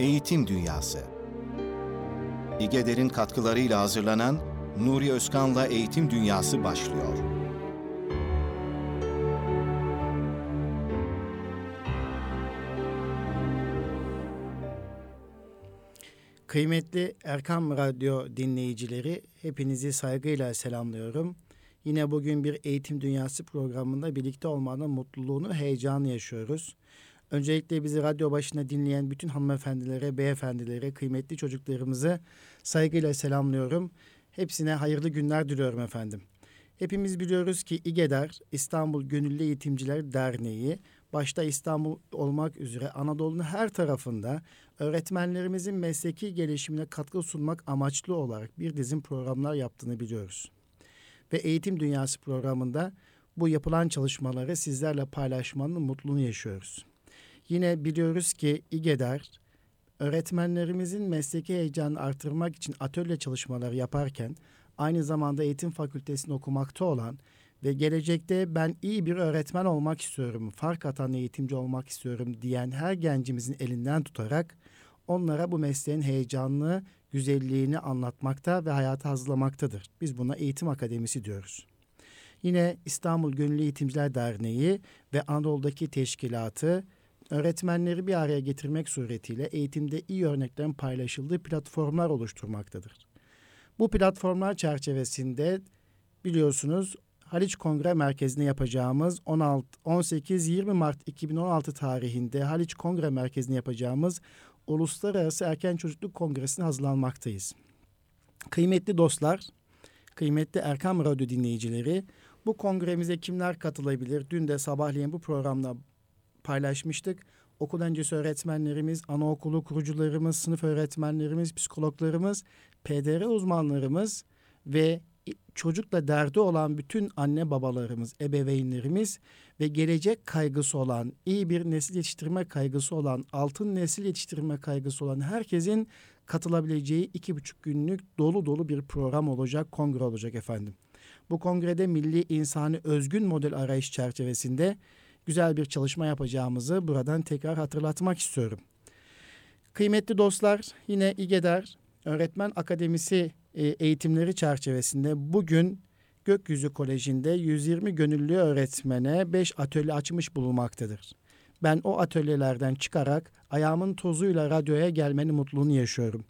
Eğitim Dünyası İGEDER'in katkılarıyla hazırlanan Nuri Özkan'la Eğitim Dünyası başlıyor. Kıymetli Erkam Radyo dinleyicileri, hepinizi saygıyla selamlıyorum. Yine bugün bir Eğitim Dünyası programında birlikte olmanın mutluluğunu, heyecanı yaşıyoruz. Öncelikle bizi radyo başında dinleyen bütün hanımefendilere, beyefendilere, kıymetli çocuklarımızı saygıyla selamlıyorum. Hepsine hayırlı günler diliyorum efendim. Hepimiz biliyoruz ki İGEDER, İstanbul Gönüllü Eğitimciler Derneği, başta İstanbul olmak üzere Anadolu'nun her tarafında öğretmenlerimizin mesleki gelişimine katkı sunmak amaçlı olarak bir dizim programlar yaptığını biliyoruz. Ve Eğitim Dünyası programında bu yapılan çalışmaları sizlerle paylaşmanın mutluluğunu yaşıyoruz. Yine biliyoruz ki İGEDER öğretmenlerimizin mesleki heyecanını artırmak için atölye çalışmaları yaparken aynı zamanda eğitim fakültesinde okumakta olan ve gelecekte ben iyi bir öğretmen olmak istiyorum, fark atan eğitimci olmak istiyorum diyen her gencimizin elinden tutarak onlara bu mesleğin heyecanını, güzelliğini anlatmakta ve hayata hazırlamaktadır. Biz buna eğitim akademisi diyoruz. Yine İstanbul Gönüllü Eğitimciler Derneği ve Anadolu'daki teşkilatı öğretmenleri bir araya getirmek suretiyle eğitimde iyi örneklerin paylaşıldığı platformlar oluşturmaktadır. Bu platformlar çerçevesinde biliyorsunuz Haliç Kongre Merkezi'nde yapacağımız 18-20 Mart 2016 tarihinde Haliç Kongre Merkezi'nde yapacağımız Uluslararası Erken Çocukluk Kongresi'ne hazırlanmaktayız. Kıymetli dostlar, kıymetli Erkam Radyo dinleyicileri, bu kongremize kimler katılabilir? Dün de sabahleyin bu programda paylaşmıştık. Okul öncesi öğretmenlerimiz, anaokulu kurucularımız, sınıf öğretmenlerimiz, psikologlarımız, PDR uzmanlarımız ve çocukla derdi olan bütün anne babalarımız, ebeveynlerimiz ve gelecek kaygısı olan, iyi bir nesil yetiştirme kaygısı olan, altın nesil yetiştirme kaygısı olan herkesin katılabileceği iki buçuk günlük dolu dolu bir program olacak, kongre olacak efendim. Bu kongrede milli insani özgün model arayış çerçevesinde güzel bir çalışma yapacağımızı buradan tekrar hatırlatmak istiyorum. Kıymetli dostlar, yine İGEDER Öğretmen Akademisi e, eğitimleri çerçevesinde bugün Gökyüzü Koleji'nde 120 gönüllü öğretmene 5 atölye açmış bulunmaktadır. Ben o atölyelerden çıkarak ayağımın tozuyla radyoya gelmenin mutluluğunu yaşıyorum.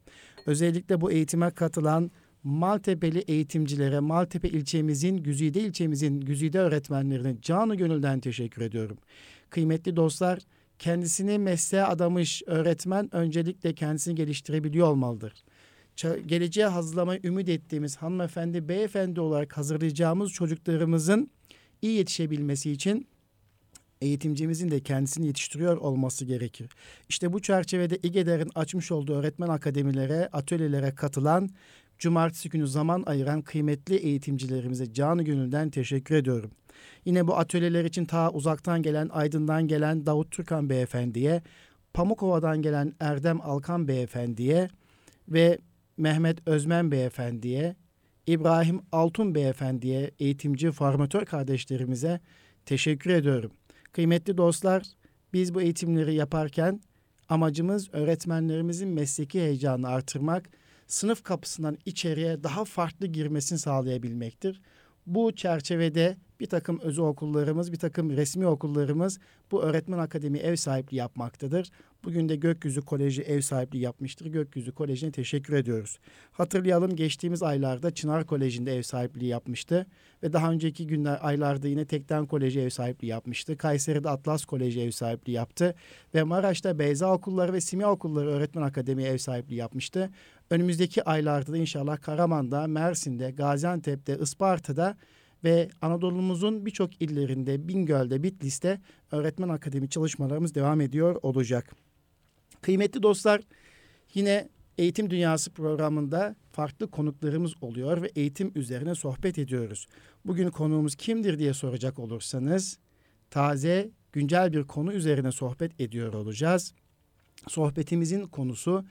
Özellikle bu eğitime katılan Maltepe'li eğitimcilere, Maltepe ilçemizin, Güzide ilçemizin Güzide öğretmenlerine canı gönülden teşekkür ediyorum. Kıymetli dostlar, kendisini mesleğe adamış öğretmen öncelikle kendisini geliştirebiliyor olmalıdır geleceğe hazırlamayı ümit ettiğimiz hanımefendi, beyefendi olarak hazırlayacağımız çocuklarımızın iyi yetişebilmesi için eğitimcimizin de kendisini yetiştiriyor olması gerekir. İşte bu çerçevede İGEDER'in açmış olduğu öğretmen akademilere, atölyelere katılan, cumartesi günü zaman ayıran kıymetli eğitimcilerimize canı gönülden teşekkür ediyorum. Yine bu atölyeler için ta uzaktan gelen, Aydın'dan gelen Davut Türkan Beyefendi'ye, Pamukova'dan gelen Erdem Alkan Beyefendi'ye ve Mehmet Özmen Beyefendi'ye, İbrahim Altun Beyefendi'ye, eğitimci formatör kardeşlerimize teşekkür ediyorum. Kıymetli dostlar, biz bu eğitimleri yaparken amacımız öğretmenlerimizin mesleki heyecanını artırmak, sınıf kapısından içeriye daha farklı girmesini sağlayabilmektir. Bu çerçevede bir takım özel okullarımız, bir takım resmi okullarımız bu öğretmen akademi ev sahipliği yapmaktadır. Bugün de Gökyüzü Koleji ev sahipliği yapmıştır. Gökyüzü Koleji'ne teşekkür ediyoruz. Hatırlayalım geçtiğimiz aylarda Çınar Koleji'nde ev sahipliği yapmıştı. Ve daha önceki günler aylarda yine Tekten Koleji ev sahipliği yapmıştı. Kayseri'de Atlas Koleji ev sahipliği yaptı. Ve Maraş'ta Beyza Okulları ve Simya Okulları Öğretmen Akademi ev sahipliği yapmıştı. Önümüzdeki aylarda da inşallah Karaman'da, Mersin'de, Gaziantep'te, Isparta'da ve Anadolu'muzun birçok illerinde, Bingöl'de, Bitlis'te öğretmen akademi çalışmalarımız devam ediyor olacak. Kıymetli dostlar, yine Eğitim Dünyası programında farklı konuklarımız oluyor ve eğitim üzerine sohbet ediyoruz. Bugün konuğumuz kimdir diye soracak olursanız taze, güncel bir konu üzerine sohbet ediyor olacağız. Sohbetimizin konusu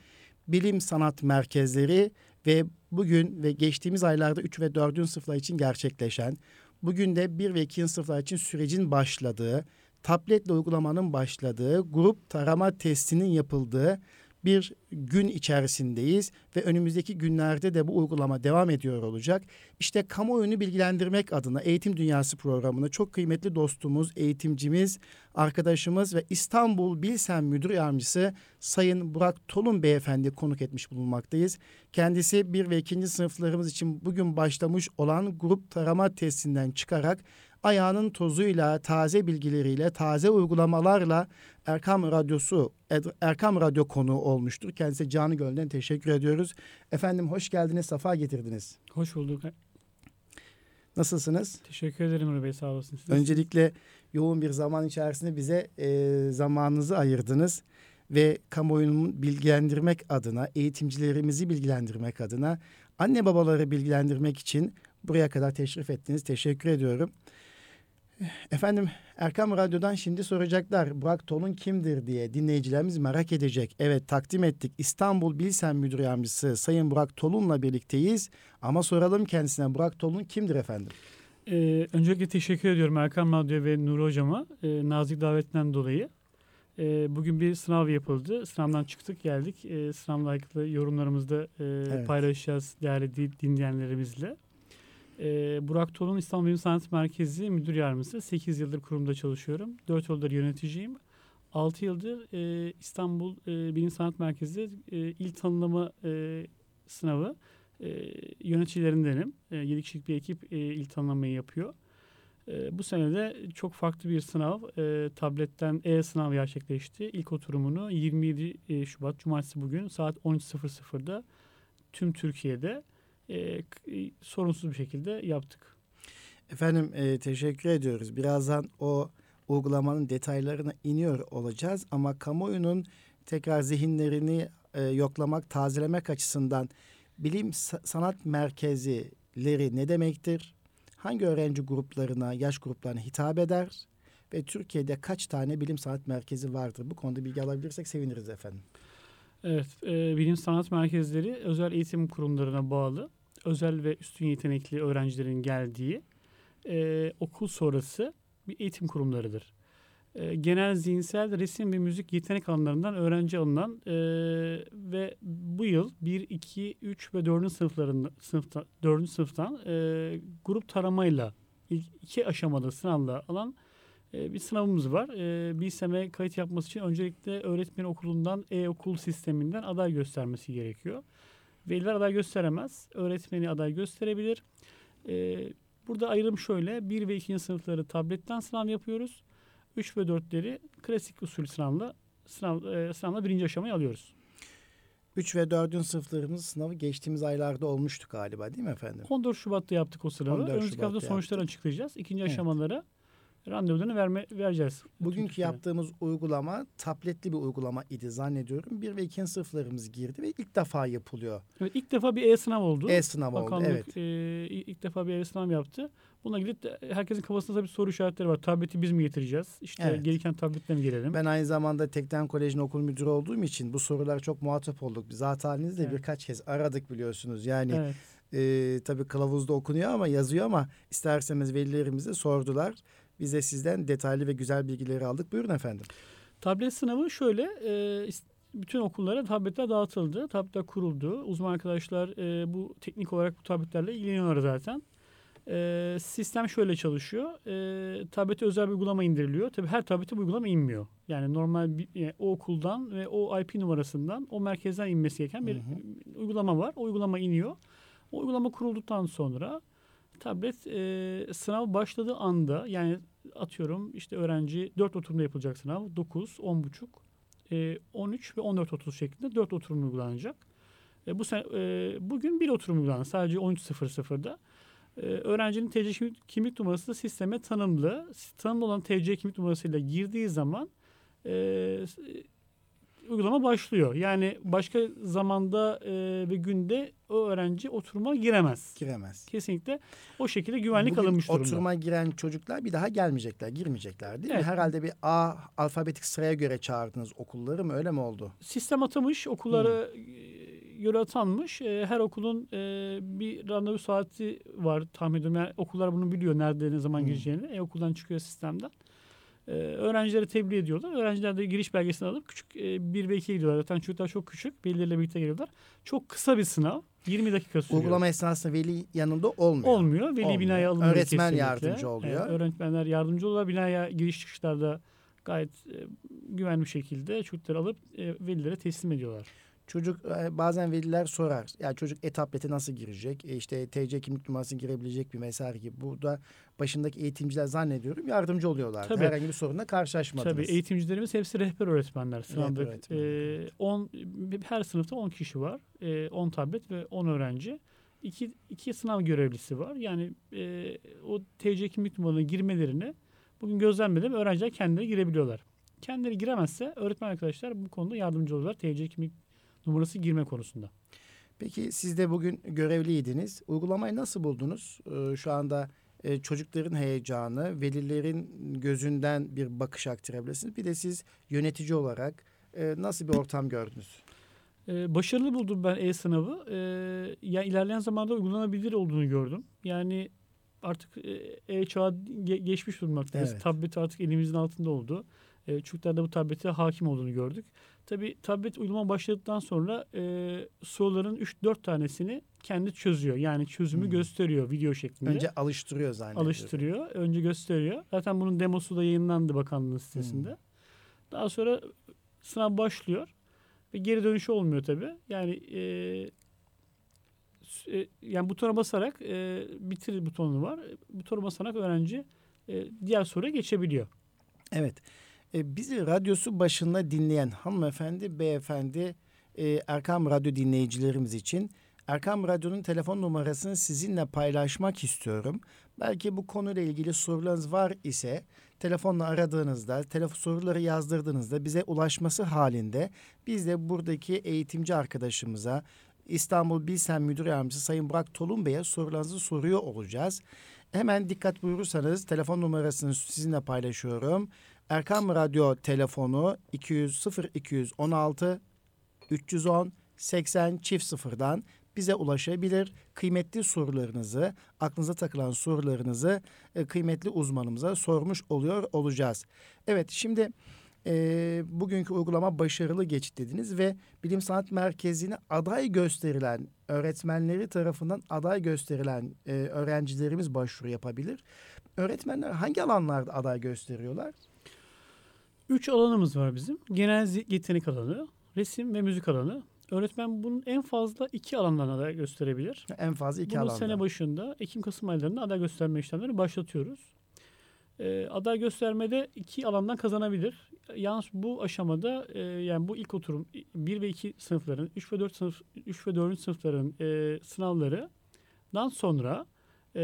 bilim sanat merkezleri ve bugün ve geçtiğimiz aylarda 3 ve 4. sınıflar için gerçekleşen, bugün de 1 ve 2. sınıflar için sürecin başladığı, tabletle uygulamanın başladığı, grup tarama testinin yapıldığı bir gün içerisindeyiz ve önümüzdeki günlerde de bu uygulama devam ediyor olacak. İşte kamuoyunu bilgilendirmek adına Eğitim Dünyası programına çok kıymetli dostumuz, eğitimcimiz, arkadaşımız ve İstanbul Bilsen Müdür Yardımcısı Sayın Burak Tolun Beyefendi konuk etmiş bulunmaktayız. Kendisi bir ve ikinci sınıflarımız için bugün başlamış olan grup tarama testinden çıkarak ayağının tozuyla, taze bilgileriyle, taze uygulamalarla Erkam Radyosu, Erkam Radyo konuğu olmuştur. Kendisine canı gölden teşekkür ediyoruz. Efendim hoş geldiniz, safa getirdiniz. Hoş bulduk. Nasılsınız? Teşekkür ederim Nuri Bey, sağ olasın. Siz Öncelikle yoğun bir zaman içerisinde bize e, zamanınızı ayırdınız ve kamuoyunu bilgilendirmek adına, eğitimcilerimizi bilgilendirmek adına, anne babaları bilgilendirmek için buraya kadar teşrif ettiniz. Teşekkür ediyorum. Efendim Erkam Radyo'dan şimdi soracaklar Burak Tolun kimdir diye dinleyicilerimiz merak edecek. Evet takdim ettik İstanbul Bilsen Müdür Yardımcısı Sayın Burak Tolun'la birlikteyiz. Ama soralım kendisine Burak Tolun kimdir efendim? Ee, öncelikle teşekkür ediyorum Erkam Radyo ve Nuri Hocam'a e, nazik davetinden dolayı. E, bugün bir sınav yapıldı. Sınavdan çıktık geldik. E, sınavla alakalı yorumlarımızı da e, evet. paylaşacağız değerli dinleyenlerimizle. E, Burak Tolun İstanbul Bilim Sanat Merkezi Müdür Yardımcısı. 8 yıldır kurumda çalışıyorum. 4 yıldır yöneticiyim. 6 yıldır e, İstanbul e, Bilim Sanat Merkezi e, il tanımlama e, sınavı e, yöneticilerindenim. E, 7 kişilik bir ekip e, il tanımlamayı yapıyor. E, bu sene de çok farklı bir sınav. E, tabletten e-sınav gerçekleşti. İlk oturumunu 27 e, Şubat Cumartesi bugün saat 13.00'da tüm Türkiye'de e, sorunsuz bir şekilde yaptık. Efendim e, teşekkür ediyoruz. Birazdan o uygulamanın detaylarına iniyor olacağız ama kamuoyunun tekrar zihinlerini e, yoklamak, tazelemek açısından bilim sanat merkezleri ne demektir? Hangi öğrenci gruplarına, yaş gruplarına hitap eder? Ve Türkiye'de kaç tane bilim sanat merkezi vardır? Bu konuda bilgi alabilirsek seviniriz efendim. Evet, e, bilim sanat merkezleri özel eğitim kurumlarına bağlı, özel ve üstün yetenekli öğrencilerin geldiği e, okul sonrası bir eğitim kurumlarıdır. E, genel zihinsel resim ve müzik yetenek alanlarından öğrenci alınan e, ve bu yıl 1, 2, 3 ve 4. sınıflarında sınıfta 4. sınıftan e, grup taramayla ilk iki aşamalı sınavla alan e, bir sınavımız var. E, BİSEM'e kayıt yapması için öncelikle öğretmen okulundan e-okul sisteminden aday göstermesi gerekiyor. Veliler aday gösteremez. Öğretmeni aday gösterebilir. E, burada ayrım şöyle. 1 ve 2. sınıfları tabletten sınav yapıyoruz. 3 ve 4'leri klasik usul sınavla sınav, e, sınavla birinci aşamayı alıyoruz. 3 ve 4. sınıflarımız sınavı geçtiğimiz aylarda olmuştu galiba değil mi efendim? 14 Şubat'ta yaptık o sınavı. Önümüzdeki hafta sonuçları açıklayacağız. İkinci evet. aşamalara randevularını verme, vereceğiz. Bugünkü yaptığımız uygulama tabletli bir uygulama idi zannediyorum. Bir ve ikinci sınıflarımız girdi ve ilk defa yapılıyor. Evet ilk defa bir e-sınav oldu. E-sınav oldu evet. E, ilk defa bir e-sınav yaptı. Buna ilgili herkesin kafasında tabii soru işaretleri var. Tableti biz mi getireceğiz? İşte evet. gelirken tabletle mi gelelim? Ben aynı zamanda Tekten Koleji'nin okul müdürü olduğum için bu sorular çok muhatap olduk. Biz halinizde evet. birkaç kez aradık biliyorsunuz. Yani evet. e, tabii kılavuzda okunuyor ama yazıyor ama isterseniz velilerimize sordular. Biz de sizden detaylı ve güzel bilgileri aldık. Buyurun efendim. Tablet sınavı şöyle, e, bütün okullara tabletler dağıtıldı. Tabletler kuruldu. Uzman arkadaşlar e, bu teknik olarak bu tabletlerle ilgileniyorlar zaten. E, sistem şöyle çalışıyor. E, tablete özel bir uygulama indiriliyor. Tabii her tablete bu uygulama inmiyor. Yani normal bir, yani o okuldan ve o IP numarasından o merkezden inmesi gereken bir hı hı. uygulama var. O uygulama iniyor. O uygulama kurulduktan sonra tablet e, sınav başladığı anda yani atıyorum işte öğrenci 4 oturumda yapılacak sınav 9, 10.30, e, 13 ve 14.30 şeklinde 4 oturum uygulanacak. E, bu sene, e, bugün bir oturum uygulandı sadece 13.00'da. E, öğrencinin TC kimlik numarası sisteme tanımlı. Tanımlı olan TC kimlik numarasıyla girdiği zaman e, uygulama başlıyor. Yani başka zamanda e, ve günde o öğrenci oturuma giremez. Giremez. Kesinlikle o şekilde güvenlik Bugün alınmış durumda. oturuma giren çocuklar bir daha gelmeyecekler, girmeyecekler değil evet. mi? Herhalde bir A alfabetik sıraya göre çağırdınız okulları mı öyle mi oldu? Sistem atamış, okullara hmm. göre atanmış. E, her okulun e, bir randevu saati var tahmin ediyorum. Yani okullar bunu biliyor nerede ne zaman hmm. gireceğini. E, okuldan çıkıyor sistemden. E, öğrencilere tebliğ ediyorlar. Öğrenciler de giriş belgesini alıp küçük e, 1 ve 2'ye gidiyorlar. Zaten çocuklar çok küçük. Velileriyle birlikte geliyorlar. Çok kısa bir sınav. 20 dakika sürüyor. Uygulama esnasında veli yanında olmuyor. Olmuyor. Veli Olmuyor. binaya alınmıyor Öğretmen kesinlikle. yardımcı oluyor. Evet, öğretmenler yardımcı oluyorlar. Binaya giriş çıkışlarda gayet e, güvenli bir şekilde çocukları alıp e, velilere teslim ediyorlar. Çocuk e, bazen veliler sorar. Ya çocuk e-tablete nasıl girecek? E işte TC kimlik numarasını girebilecek mi vesaire gibi. Burada başındaki eğitimciler zannediyorum yardımcı oluyorlar. Tabii. Herhangi bir sorunla karşılaşmadınız. Tabii eğitimcilerimiz hepsi rehber öğretmenler. Sınavda öğretmenler. e, 10 her sınıfta 10 kişi var. E, 10 tablet ve 10 öğrenci. İki, iki sınav görevlisi var. Yani e, o TC kimlik numaralarına girmelerini bugün gözlemledim. Öğrenciler kendileri girebiliyorlar. Kendileri giremezse öğretmen arkadaşlar bu konuda yardımcı oluyorlar. TC kimlik numarası girme konusunda. Peki siz de bugün görevliydiniz. Uygulamayı nasıl buldunuz? Ee, şu anda e, çocukların heyecanı, velilerin gözünden bir bakış aktarabilirsiniz. Bir de siz yönetici olarak e, nasıl bir ortam gördünüz? Ee, başarılı buldum ben e-sınavı. Ee, yani ilerleyen zamanda uygulanabilir olduğunu gördüm. Yani artık e, e-çağa ge- geçmiş durmaktayız. Evet. Tablet artık elimizin altında oldu. E, çocuklar da bu tablete hakim olduğunu gördük. Tabii tablet uygulama başladıktan sonra e, soruların 3-4 tanesini kendi çözüyor. Yani çözümü Hmm. gösteriyor video şeklinde. Önce alıştırıyor zannediyorum. alıştırıyor. Önce gösteriyor. Zaten bunun demosu da yayınlandı bakanlığın sitesinde. Hmm. Daha sonra sınav başlıyor ve geri dönüşü olmuyor tabii. Yani e, e, yani butona basarak e, bitir butonu var. Butona basarak öğrenci e, diğer soruya geçebiliyor. Evet. E, bizi radyosu başında dinleyen hanımefendi, beyefendi, e, Erkam Radyo dinleyicilerimiz için Erkam Radyo'nun telefon numarasını sizinle paylaşmak istiyorum. Belki bu konuyla ilgili sorularınız var ise telefonla aradığınızda, telefon soruları yazdırdığınızda bize ulaşması halinde biz de buradaki eğitimci arkadaşımıza İstanbul Bilsen Müdür Yardımcısı Sayın Burak Tolun Bey'e sorularınızı soruyor olacağız. Hemen dikkat buyurursanız telefon numarasını sizinle paylaşıyorum. Erkam Radyo telefonu 200 0216 310 80 çift sıfırdan bize ulaşabilir. Kıymetli sorularınızı, aklınıza takılan sorularınızı e, kıymetli uzmanımıza sormuş oluyor olacağız. Evet şimdi e, bugünkü uygulama başarılı geçti dediniz ve Bilim Sanat Merkezi'ne aday gösterilen öğretmenleri tarafından aday gösterilen e, öğrencilerimiz başvuru yapabilir. Öğretmenler hangi alanlarda aday gösteriyorlar? Üç alanımız var bizim. Genel yetenek alanı, resim ve müzik alanı. Öğretmen bunun en fazla iki alandan aday gösterebilir. En fazla iki Bunu alanda. sene başında Ekim-Kasım aylarında aday gösterme işlemleri başlatıyoruz. Ee, aday göstermede iki alandan kazanabilir. Yalnız bu aşamada e, yani bu ilk oturum 1 ve 2 sınıfların 3 ve 4 sınıf 3 ve 4. sınıfların e, sınavlarından sonra e,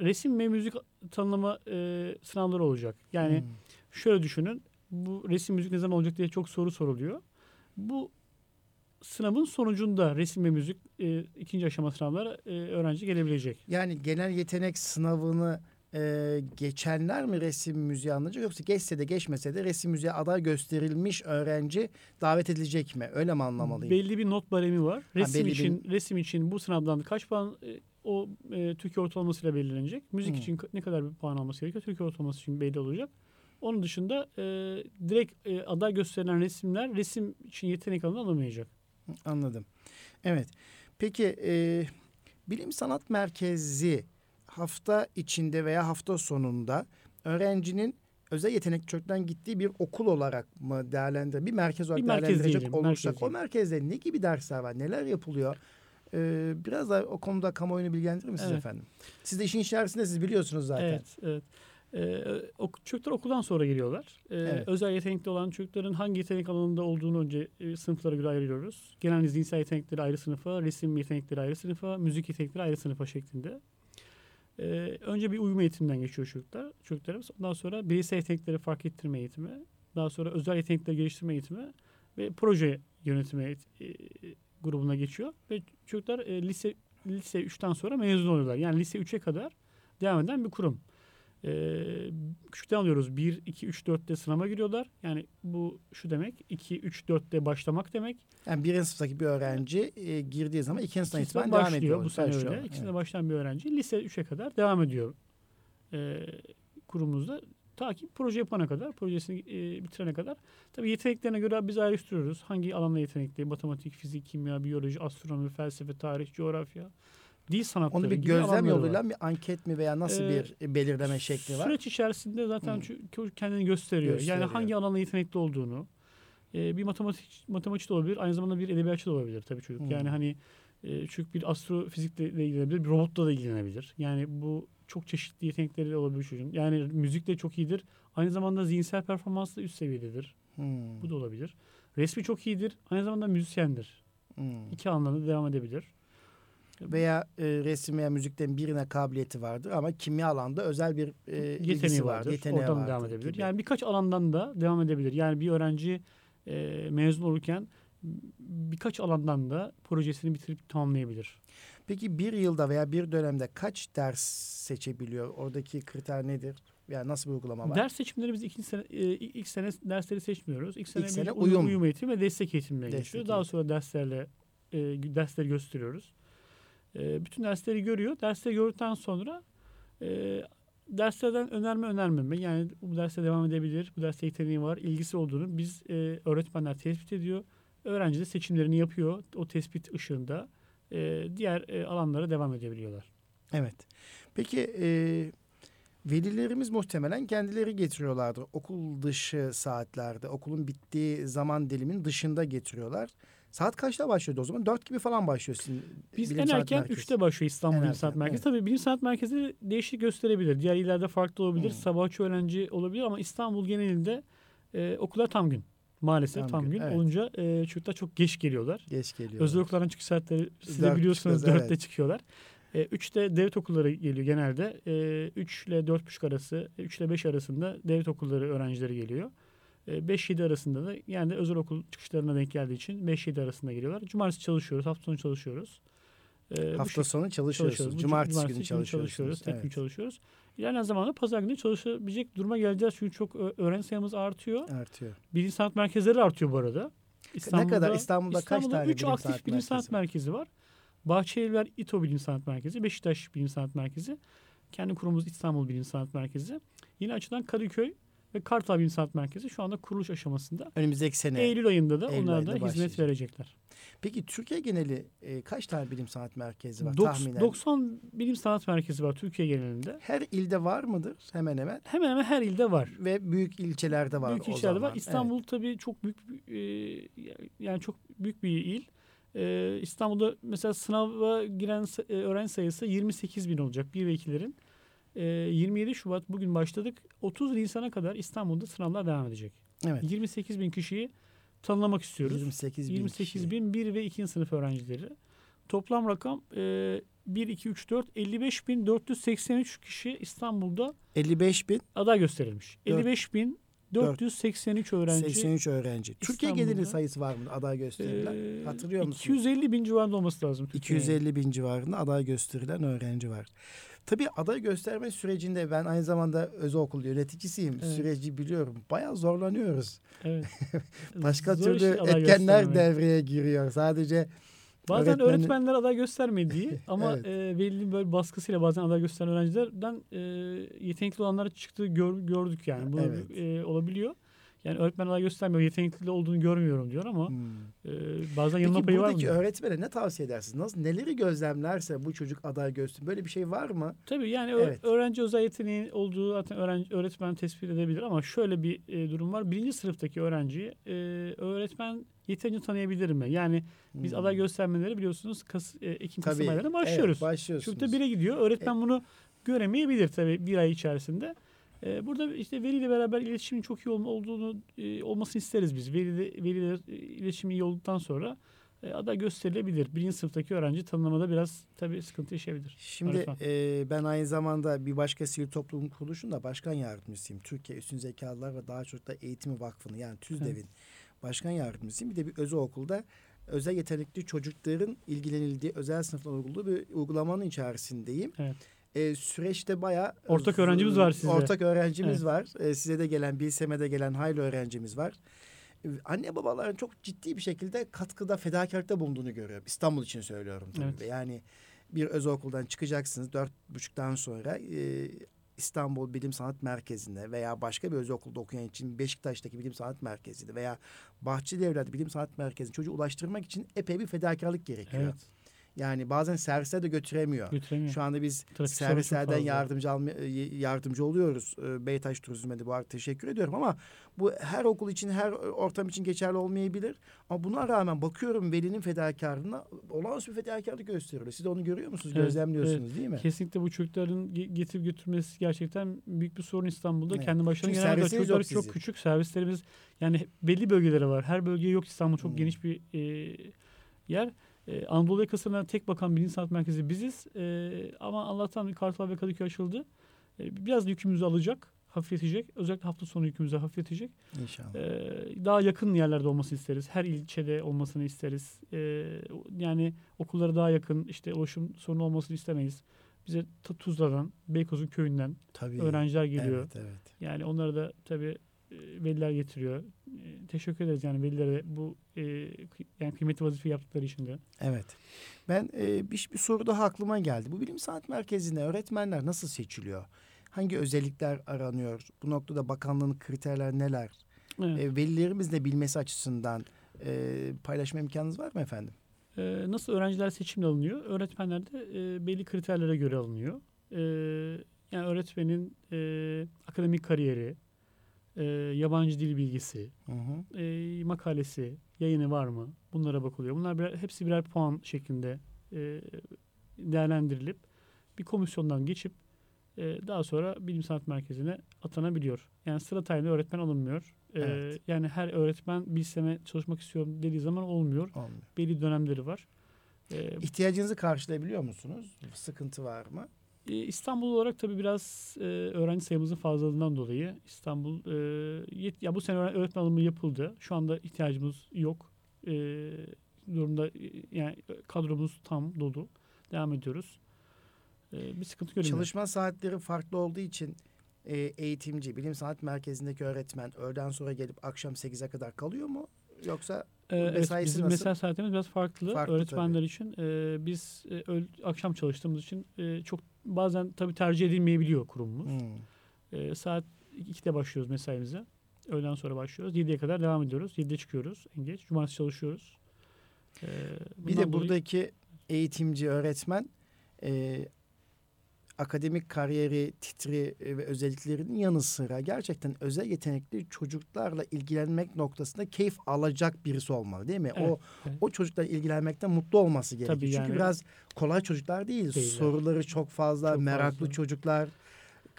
resim ve müzik tanımlama e, sınavları olacak. Yani Hmm. şöyle düşünün. Bu resim müzik ne zaman olacak diye çok soru soruluyor. Bu sınavın sonucunda resim ve müzik e, ikinci aşama sınavlara e, öğrenci gelebilecek. Yani genel yetenek sınavını e, geçenler mi resim müziği anlayacak yoksa geçse de geçmese de resim müziğe aday gösterilmiş öğrenci davet edilecek mi? Öyle mi anlamalıyım? Belli bir not baremi var. Resim bir- için resim için bu sınavdan kaç puan e, o e, Türkiye ortalamasıyla belirlenecek. Müzik Hmm. için ne kadar bir puan alması gerekiyor? Türkiye ortalaması için belli olacak. Onun dışında e, direkt e, aday gösterilen resimler resim için yetenek alanına alınmayacak. Anladım. Evet. Peki e, Bilim Sanat Merkezi hafta içinde veya hafta sonunda öğrencinin özel yetenek çocuktan gittiği bir okul olarak mı değerlendir, bir merkez olarak Bir merkez değerlendirecek diyelim, olursak merkez o merkezde ne gibi dersler var, neler yapılıyor? Ee, biraz da o konuda kamuoyunu bilgilendirir misiniz Evet. efendim? Siz de işin içerisinde siz biliyorsunuz zaten. Evet, evet. Ee, ok- çocuklar okuldan sonra geliyorlar. Ee, Evet. Özel yetenekli olan çocukların hangi yetenek alanında olduğunu önce e, sınıflara göre ayırıyoruz. Genel zihinsel yetenekleri ayrı sınıfa, resim yetenekleri ayrı sınıfa, müzik yetenekleri ayrı sınıfa şeklinde. Ee, önce bir uyum eğitiminden geçiyor çocuklar, çocuklarımız. Ondan sonra bireysel yetenekleri fark ettirme eğitimi, daha sonra özel yetenekleri geliştirme eğitimi ve proje yönetimi eğit- e, grubuna geçiyor. Ve çocuklar e, lise lise 3'ten sonra mezun oluyorlar. Yani lise 3'e kadar devam eden bir kurum. Ee, küçükten alıyoruz. 1, 2, 3, 4'te sınava giriyorlar. Yani bu şu demek. 2, 3, 4'te başlamak demek. Yani birinci sınıftaki bir öğrenci e, girdiği zaman ikinci sınıftan itibaren devam ediyor. Bu sene öyle. İkisine Evet. başlayan bir öğrenci lise 3'e kadar devam ediyor. Ee, kurumumuzda Ta ki proje yapana kadar, projesini e, bitirene kadar. Tabii yeteneklerine göre biz ayrıştırıyoruz. Hangi alanda yetenekli? Matematik, fizik, kimya, biyoloji, astronomi, felsefe, tarih, coğrafya, dil sanatları Onu bir gözlem var. yoluyla bir anket mi veya nasıl Ee, bir belirleme şekli var? Süreç içerisinde zaten çocuk kendini gösteriyor. Gösteriyor. Yani hangi alanda yetenekli olduğunu. e, bir matematik matematik de olabilir, aynı zamanda bir edebiyatçı da olabilir tabii çocuk. Hı. Yani hani e, çocuk bir astrofizikle de ilgilenebilir, bir robotla da ilgilenebilir. Yani bu çok çeşitli yetenekleri olabilir çocuğun. Yani müzik de çok iyidir. Aynı zamanda zihinsel performans da üst seviyededir. Hmm, Bu da olabilir. Resmi çok iyidir. Aynı zamanda müzisyendir. hmm. İki alanda da devam edebilir. Veya e, resim veya müzikten birine kabiliyeti vardır ama kimya alanda özel bir e, yeteneği var, vardır. yeteneği Oradan vardır devam edebilir. gibi. Yani birkaç alandan da devam edebilir. Yani bir öğrenci e, mezun olurken birkaç alandan da projesini bitirip tamamlayabilir. Peki bir yılda veya bir dönemde kaç ders seçebiliyor? Oradaki kriter nedir? Yani nasıl bir uygulama var? Ders seçimleri biz ikinci sene, e, ilk sene dersleri seçmiyoruz. İlk sene, İlk sene uyum. uyum. eğitimi ve destek eğitimine geçiyor. Daha sonra derslerle e, dersleri gösteriyoruz. E, bütün dersleri görüyor. Dersleri gördükten sonra e, derslerden önerme önermeme yani bu derse devam edebilir, bu derste yeteneği var, ilgisi olduğunu biz e, öğretmenler tespit ediyor. Öğrenci de seçimlerini yapıyor. O tespit ışığında e, diğer e, alanlara devam edebiliyorlar. Evet. Peki e, velilerimiz muhtemelen kendileri getiriyorlardır. Okul dışı saatlerde, okulun bittiği zaman dilimin dışında getiriyorlar. Saat kaçta başlıyordu o zaman? Dört gibi falan başlıyor sizin Biz bilim en erken merkezi. 3'te başlıyor İstanbul En Bilim erken, Sanat Merkezi. Tabii Bilim Sanat Merkezi değişik gösterebilir. Diğer illerde farklı olabilir. Hmm. Sabahçı öğrenci olabilir ama İstanbul genelinde e, okullar tam gün. Maalesef Tam tam, gün, gün, evet. olunca e, çocuklar çok geç geliyorlar. Geç geliyor. Özel okulların çıkış saatleri siz de Dört biliyorsunuz çıkıyoruz, 4'te evet. çıkıyorlar. E, 3'te devlet okulları geliyor genelde. E, 3 ile 4.30 arası, 3 ile 5 arasında devlet okulları öğrencileri geliyor. E, 5-7 arasında da yani de özel okul çıkışlarına denk geldiği için 5-7 arasında geliyorlar. Cumartesi çalışıyoruz, hafta sonu çalışıyoruz. E, bu Hafta sonu çalışıyorsunuz. çalışıyoruz. Bu Cumartesi, günü çalışıyorsunuz. çalışıyoruz. Tek gün Evet. çalışıyoruz. İlerleyen zamanda pazar günü çalışabilecek duruma geleceğiz. Çünkü çok öğrenci sayımız artıyor. Artıyor. Bilim sanat merkezleri artıyor bu arada. ne kadar İstanbul'da, kaç İstanbul'da tane 3 bilim aktif sanat bilim sanat merkezi var? var. Bahçelievler İTO Bilim Sanat Merkezi, Beşiktaş Bilim Sanat Merkezi, kendi kurumumuz İstanbul Bilim Sanat Merkezi. Yine açılan Kadıköy ve Kartal Bilim Sanat Merkezi şu anda kuruluş aşamasında. Önümüzdeki sene. Eylül ayında da Eylül onlar da hizmet verecekler. Peki Türkiye geneli e, kaç tane bilim sanat merkezi var Doks- tahminen? 90 Bilim Sanat Merkezi var Türkiye genelinde. Her ilde var mıdır hemen hemen? Hemen hemen her ilde var. Ve büyük ilçelerde var büyük ilçelerde var. İstanbul tabii çok büyük e, yani çok büyük bir il. E, İstanbul'da mesela sınava giren e, öğrenci sayısı 28 bin olacak bir ve ikilerin. E, 27 Şubat bugün başladık. 30 Nisan'a kadar İstanbul'da sınavlar devam edecek. Evet. evet. 28 bin kişiyi tanımlamak istiyoruz. 28 bin 28 kişi. bin 1 ve 2. sınıf öğrencileri. Toplam rakam e, 1, 2, 3, 4, 55 bin 483 kişi İstanbul'da 55 bin aday gösterilmiş. Dört- 55 bin 483 öğrenci 83 öğrenci. Türkiye İstanbul'da- sayısı var mı aday gösterilen? Ee, Hatırlıyor musunuz? 250 bin civarında olması lazım. Türkiye'nin. 250 bin civarında aday gösterilen öğrenci var. Tabii aday gösterme sürecinde ben aynı zamanda özel okul yöneticisiyim. Evet. Süreci biliyorum. Bayağı zorlanıyoruz. Evet. Başka Zor türlü etkenler göstermek. devreye giriyor. Sadece Bazen öğretmeni- öğretmenler aday göstermediği ama Evet. e, belli böyle baskısıyla bazen aday gösteren öğrencilerden e, yetenekli olanlar çıktığı gör- gördük yani. Bu Evet. e, olabiliyor. Yani öğretmen aday göstermiyor, yetenekli olduğunu görmüyorum diyor ama hmm. e, bazen yanılma Peki payı var mı? buradaki öğretmene ne tavsiye edersiniz? Nasıl neleri gözlemlerse bu çocuk aday göster. Böyle bir şey var mı? Tabii yani Evet. öğrenci özel yeteneği olduğu zaten öğrenci, öğretmen tespit edebilir ama şöyle bir e, durum var. Birinci sınıftaki öğrenciyi e, öğretmen yeterince tanıyabilir mi? Yani biz Hmm. aday göstermeleri biliyorsunuz Kas, e, Ekim Kasım Tabii. aylarında başlıyoruz. Evet, başlıyorsunuz. Çocuk da bire gidiyor. Öğretmen bunu göremeyebilir tabii bir ay içerisinde. E, burada işte veliyle beraber iletişimin çok iyi olduğunu e, olmasını isteriz biz. Veliyle, veliyle e, iletişim iyi olduktan sonra e, aday gösterilebilir. Birinci sınıftaki öğrenci tanımlamada biraz tabii sıkıntı yaşayabilir. Şimdi e, ben aynı zamanda bir başka sivil toplum kuruluşunda başkan yardımcısıyım. Türkiye Üstün Zekalılar ve Daha Çok da Eğitimi Vakfı'nın yani TÜZDEV'in başkan yardımcısıyım. Bir de bir özel okulda özel yetenekli çocukların ilgilenildiği özel sınıflar uyguladığı bir uygulamanın içerisindeyim. Evet. E, süreçte bayağı Ortak öğrencimiz var sizde. Ortak öğrencimiz Evet. var. E, size de gelen, Bilsem'e de gelen hayli öğrencimiz var. E, Anne babaların çok ciddi bir şekilde katkıda, fedakarlıkta bulunduğunu görüyorum. İstanbul için söylüyorum tabii. Evet. Yani bir özel okuldan çıkacaksınız dört buçuktan sonra e, İstanbul Bilim Sanat Merkezi'nde veya başka bir özel okulda okuyan için Beşiktaş'taki Bilim Sanat Merkezi'nde veya Bahçelievler'de Bilim Sanat Merkezi'ne çocuğu ulaştırmak için epey bir fedakarlık gerekiyor. Evet. Yani bazen servisler de götüremiyor. Götüremiyor. Şu anda biz Trafik servislerden yardımcı alma, yardımcı oluyoruz. E, Beytaş Turizm'e de bu arada teşekkür ediyorum ama bu her okul için, her ortam için geçerli olmayabilir. Ama buna rağmen bakıyorum velinin fedakarlığına olağanüstü bir fedakarlık gösteriyor. Siz de onu görüyor musunuz? Evet, Gözlemliyorsunuz değil mi? Kesinlikle bu çocukların ge- getirip götürmesi gerçekten büyük bir sorun İstanbul'da. Evet. Kendi başına Çünkü servisiniz çocuklar çok sizin. küçük. Servislerimiz yani belli bölgeleri var. Her bölgeye yok İstanbul çok Hmm. geniş bir e, yer. E, Anadolu yakasına tek bakan bilim sanat merkezi biziz. E, ama Allah'tan Kartal ve Kadıköy açıldı. E, biraz yükümüzü alacak, hafifletecek. Özellikle hafta sonu yükümüzü hafifletecek. İnşallah. Ee, daha yakın yerlerde olmasını isteriz. Her ilçede olmasını isteriz. Ee, yani okullara daha yakın işte ulaşım sorunu olmasını istemeyiz. Bize Tuzla'dan, Beykoz'un köyünden Tabii. öğrenciler geliyor. Evet, evet. Yani onları da tabii veliler getiriyor. E, teşekkür ederiz yani velilere bu e, yani kıymetli vazife yaptıkları için de. Evet. Ben e, bir, bir soru daha aklıma geldi. Bu bilim sanat merkezinde öğretmenler nasıl seçiliyor? Hangi özellikler aranıyor? Bu noktada bakanlığın kriterler neler? Evet. E, velilerimiz de bilmesi açısından e, paylaşma imkanınız var mı efendim? Nasıl öğrenciler seçimle alınıyor? Öğretmenler de e, belli kriterlere göre alınıyor. Yani öğretmenin e, akademik kariyeri, e, yabancı dil bilgisi, Hı hı. e, makalesi, yayını var mı? Bunlara bakılıyor. Bunlar birer, hepsi birer puan şeklinde e, değerlendirilip bir komisyondan geçip e, daha sonra bilim sanat merkezine atanabiliyor. Yani sıra tayinli öğretmen alınmıyor. E, Evet. Yani her öğretmen bilseme çalışmak istiyorum dediği zaman olmuyor Olmuyor. belli dönemleri var. Ee, İhtiyacınızı karşılayabiliyor musunuz? Sıkıntı var mı? E, İstanbul olarak tabii biraz e, öğrenci sayımızın fazlalığından dolayı İstanbul e, yet- ya bu sene öğre- öğretmen alımı yapıldı. Şu anda ihtiyacımız yok. E, durumda e, yani kadromuz tam dolu. Devam ediyoruz. E, bir sıkıntı göremiyorum. Çalışma saatleri farklı olduğu için e, eğitimci, bilim sanat merkezindeki öğretmen öğleden sonra gelip akşam 8'e kadar kalıyor mu? Yoksa Ee, evet, bizim nasıl? mesai saatimiz biraz farklı. Farklı Öğretmenler için e, biz e, akşam çalıştığımız için e, çok bazen tabii tercih edilmeyebiliyor kurumumuz. Hmm. E, saat 2'de başlıyoruz mesaimize. Öğleden sonra başlıyoruz. 7'ye kadar devam ediyoruz. 7'de çıkıyoruz en geç. Cumartesi çalışıyoruz. E, Bir de dolayı- buradaki eğitimci öğretmen e, akademik kariyeri, titri e, ve özelliklerinin yanı sıra gerçekten özel yetenekli çocuklarla ilgilenmek noktasında keyif alacak birisi olmalı değil mi? Evet, o evet. o çocuklarla ilgilenmekten mutlu olması gerekiyor. Tabii Çünkü yani- biraz kolay çocuklar değil. Değiller. Soruları çok fazla, Çok meraklı fazla. çocuklar.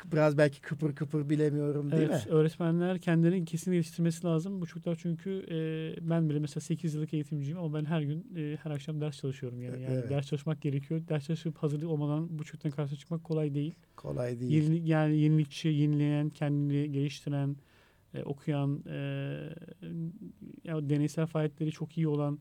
Biraz belki kıpır kıpır bilemiyorum değil Evet, mi? öğretmenler kendilerini kesin geliştirmesi lazım. Bu çocuklar çünkü e, ben bile mesela 8 yıllık eğitimciyim ama ben her gün e, her akşam ders çalışıyorum yani. Yani Evet. ders çalışmak gerekiyor. Ders çalışıp hazırlık olmadan bu çocukların karşısına çıkmak kolay değil. Kolay değil. Yeni, yani yenilikçi, yenileyen, kendini geliştiren, e, okuyan, e, ya deneysel faaliyetleri çok iyi olan,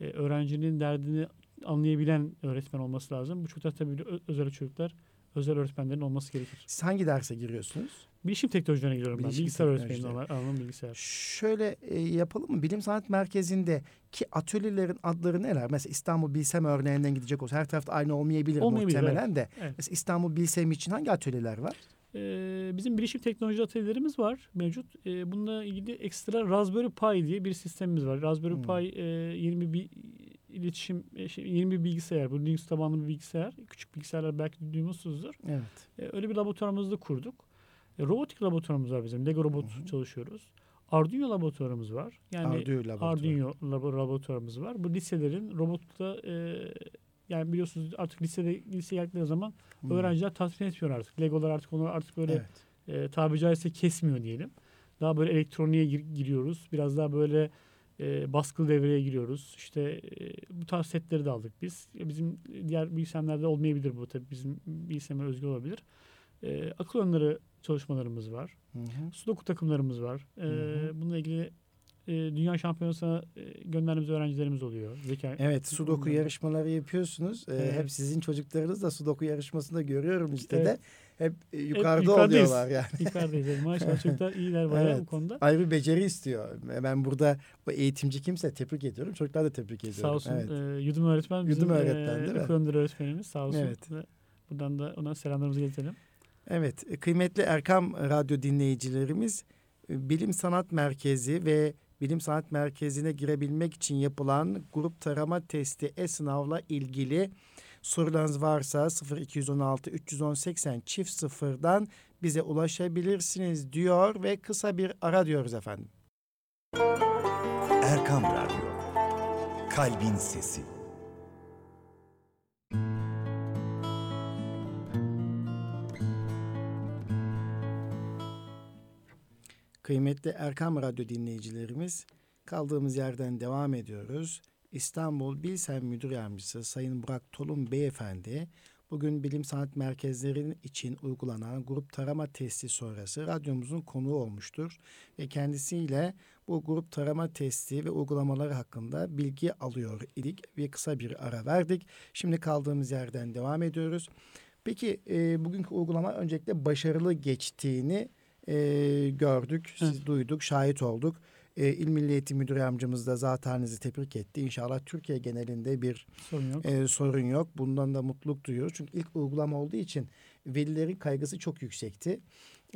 e, öğrencinin derdini anlayabilen öğretmen olması lazım. Bu çocuklar tabii özel çocuklar, özel öğretmenlerin olması gerekir. Siz hangi derse giriyorsunuz? Bilişim teknolojilerine giriyorum ben. Bilişim Bilgisayar öğretmeniyim teknolojileri. normal, alanım bilgisayar. Şöyle e, yapalım mı? Bilim Sanat Merkezi'nde ki atölyelerin adları neler? Mesela İstanbul Bilsem örneğinden gidecek olsa her tarafta aynı olmayabilir, Olmayabilir, muhtemelen de. Evet. Mesela İstanbul Bilsem için hangi atölyeler var? Ee, bizim bilişim teknoloji atölyelerimiz var mevcut. Ee, bununla ilgili ekstra Raspberry Pi diye bir sistemimiz var. Raspberry Hmm. Pi e, yeni bir, bir iletişim, e, şey, yeni bir bilgisayar. Bu Linux tabanlı bir bilgisayar. Küçük bilgisayarlar belki duymuşsunuzdur. Evet. E, öyle bir laboratuvarımızı da kurduk. E, robotik laboratuvarımız var bizim. Lego robot Hı hı. çalışıyoruz. Arduino laboratuvarımız var. Yani Arduino laboratuvarı. Arduino labo- laboratuvarımız var. Bu liselerin robotta e, yani biliyorsunuz artık lisede liseye geldikleri zaman Hmm. öğrenciler tatmin etmiyor artık. Legolar artık onları artık böyle Evet. e, tabiri caizse kesmiyor diyelim. Daha böyle elektroniğe gir- giriyoruz. Biraz daha böyle e, baskılı devreye giriyoruz. İşte e, bu tarz setleri de aldık biz. E, Bizim diğer bilgisayarlarda olmayabilir bu tabii. Bizim bilgisayarına özgü olabilir. E, akıl oyunları çalışmalarımız var. Hı hı. Sudoku takımlarımız var. E, Hı hı. bununla ilgili e, dünya şampiyonasına e, gönderdiğimiz öğrencilerimiz oluyor. Zeka Evet, sudoku yarışmaları yapıyorsunuz. Ee, Evet. Hep sizin çocuklarınız da sudoku yarışmasında görüyorum işte de. Evet. Hep e, yukarıda yukarıdayız. oluyorlar yani. Yukarıdayız. Maşallah çocuklar iyiler bayağı Evet. bu konuda. Ayrı bir beceri istiyor. Ben burada bu eğitimci kimse tebrik ediyorum. Çocuklar da tebrik ediyorum. Sağ olsun. Evet. E, Yudum öğretmen bizim Yudum öğretmen, e, değil mi? öğretmenimiz sağ olsun. Evet. Ve buradan da ona selamlarımızı iletelim. Evet, e, kıymetli Erkam Radyo dinleyicilerimiz, e, Bilim Sanat Merkezi ve Bilim Sanat Merkezi'ne girebilmek için yapılan grup tarama testi e-sınavla ilgili sorularınız varsa 0216 310 80 çift sıfırdan bize ulaşabilirsiniz diyor ve kısa bir ara diyoruz efendim. Erkam Radyo, Kalbin Sesi. Kıymetli Erkam Radyo dinleyicilerimiz, kaldığımız yerden devam ediyoruz. İstanbul Bilsem Müdür Yardımcısı Sayın Burak Tolun Beyefendi, bugün bilim sanat merkezlerinin için uygulanan grup tarama testi sonrası radyomuzun konuğu olmuştur. Ve kendisiyle bu grup tarama testi ve uygulamaları hakkında bilgi alıyor idik ve kısa bir ara verdik. Şimdi kaldığımız yerden devam ediyoruz. Peki e, bugünkü uygulama öncelikle başarılı geçtiğini e, gördük, siz Evet. duyduk, şahit olduk. E, İl Milli Eğitim Müdür Yardımcımız da zateninizi tebrik etti. İnşallah Türkiye genelinde bir Sorun yok. e, sorun yok. Bundan da mutluluk duyuyoruz. Çünkü ilk uygulama olduğu için velilerin kaygısı çok yüksekti.